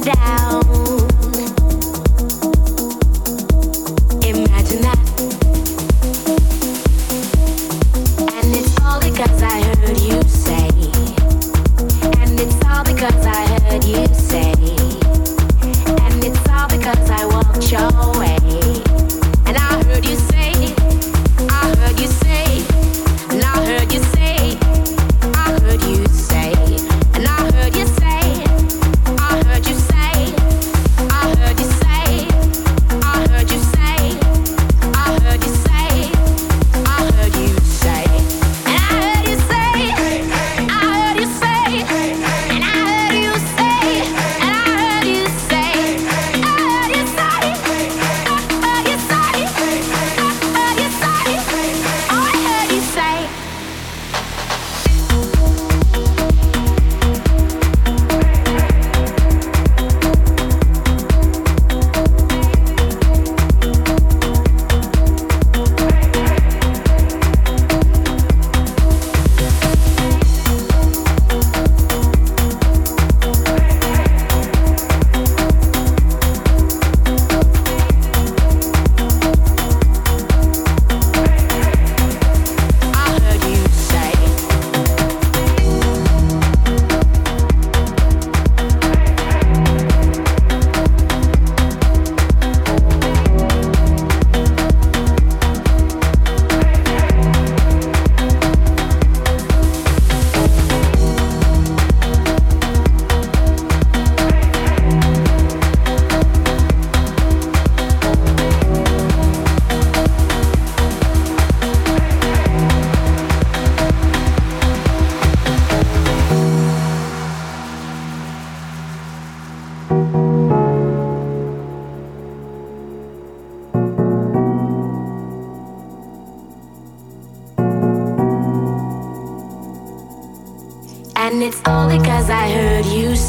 down.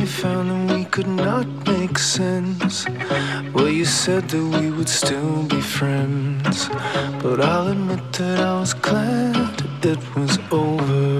we found that we could not make sense. Well, you said that we would still be friends. But I'll admit that I was glad it was over.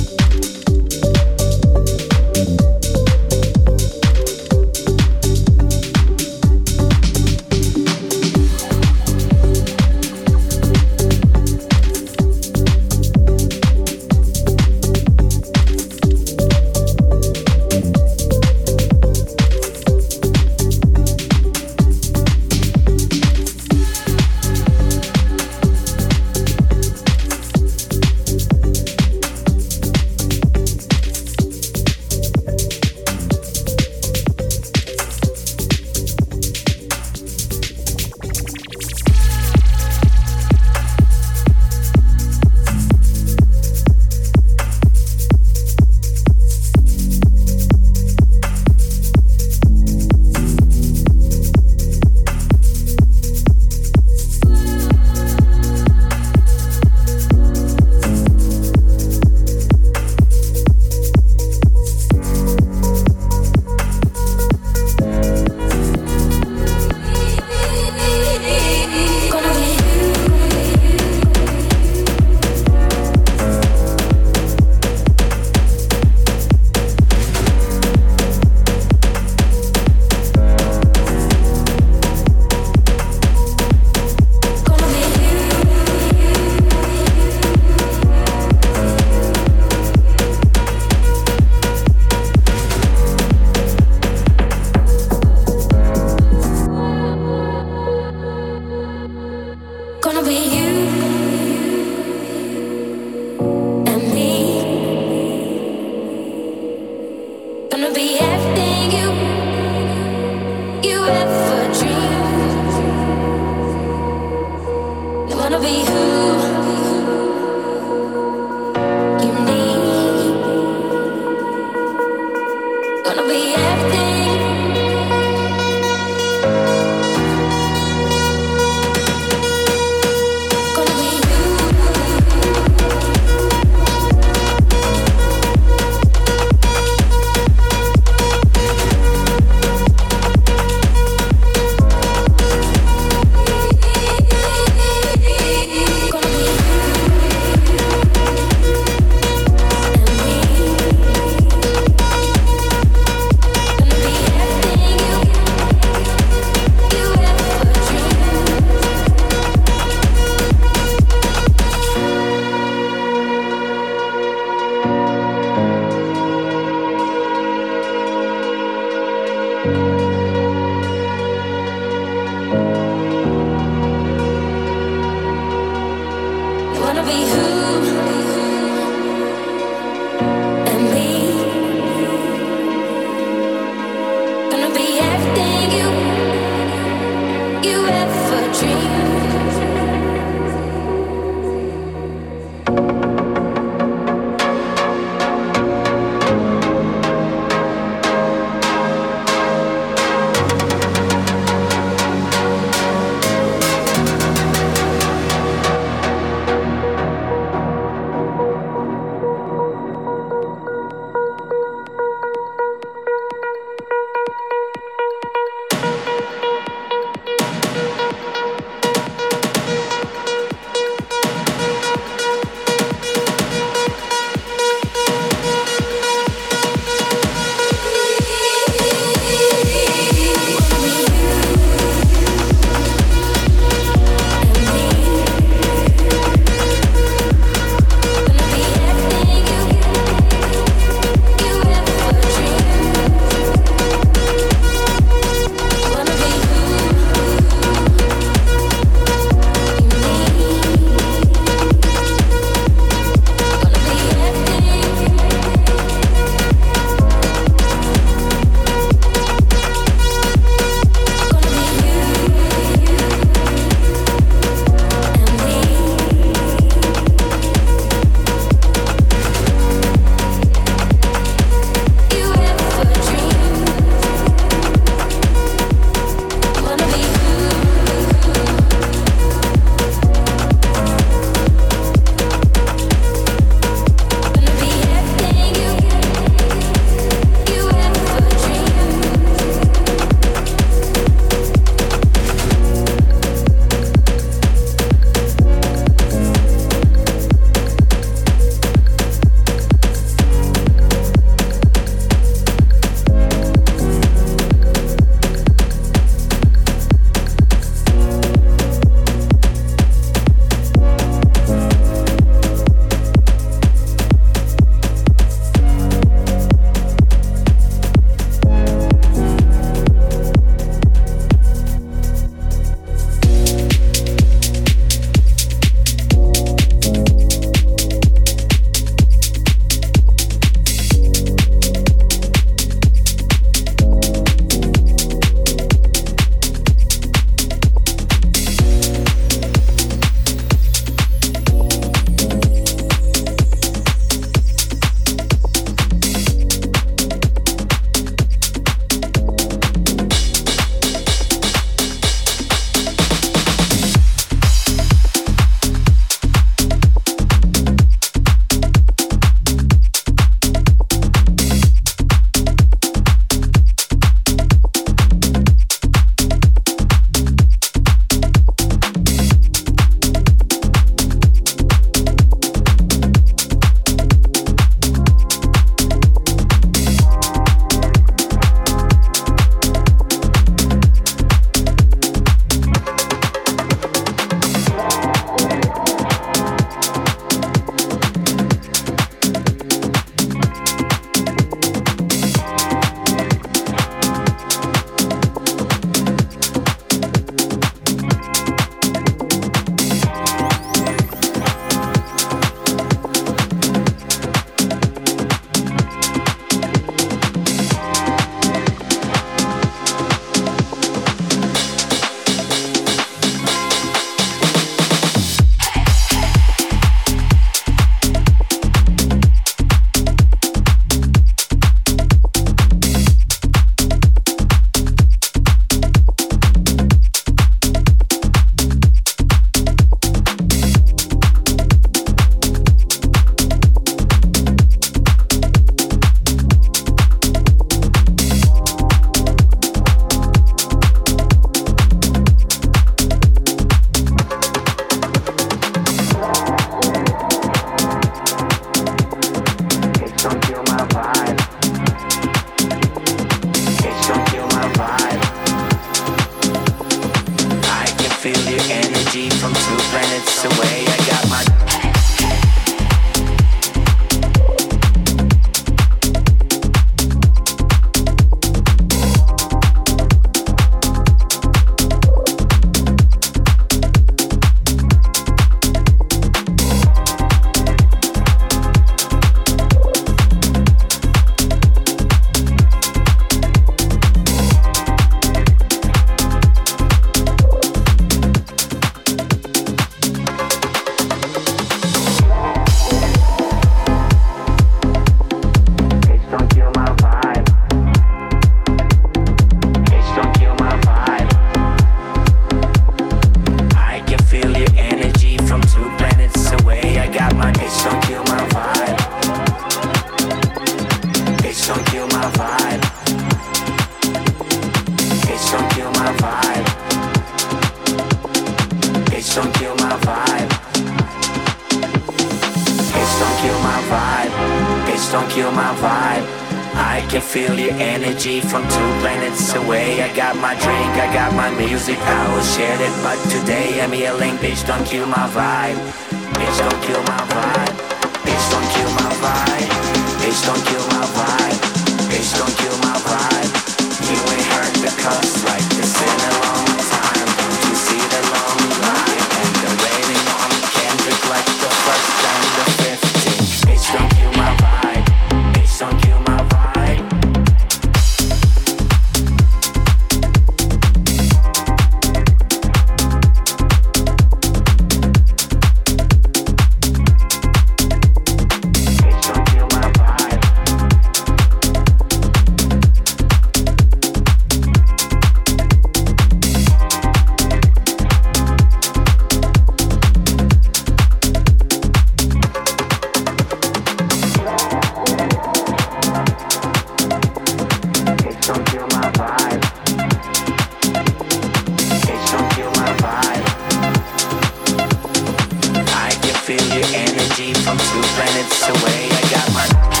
Away. I got my.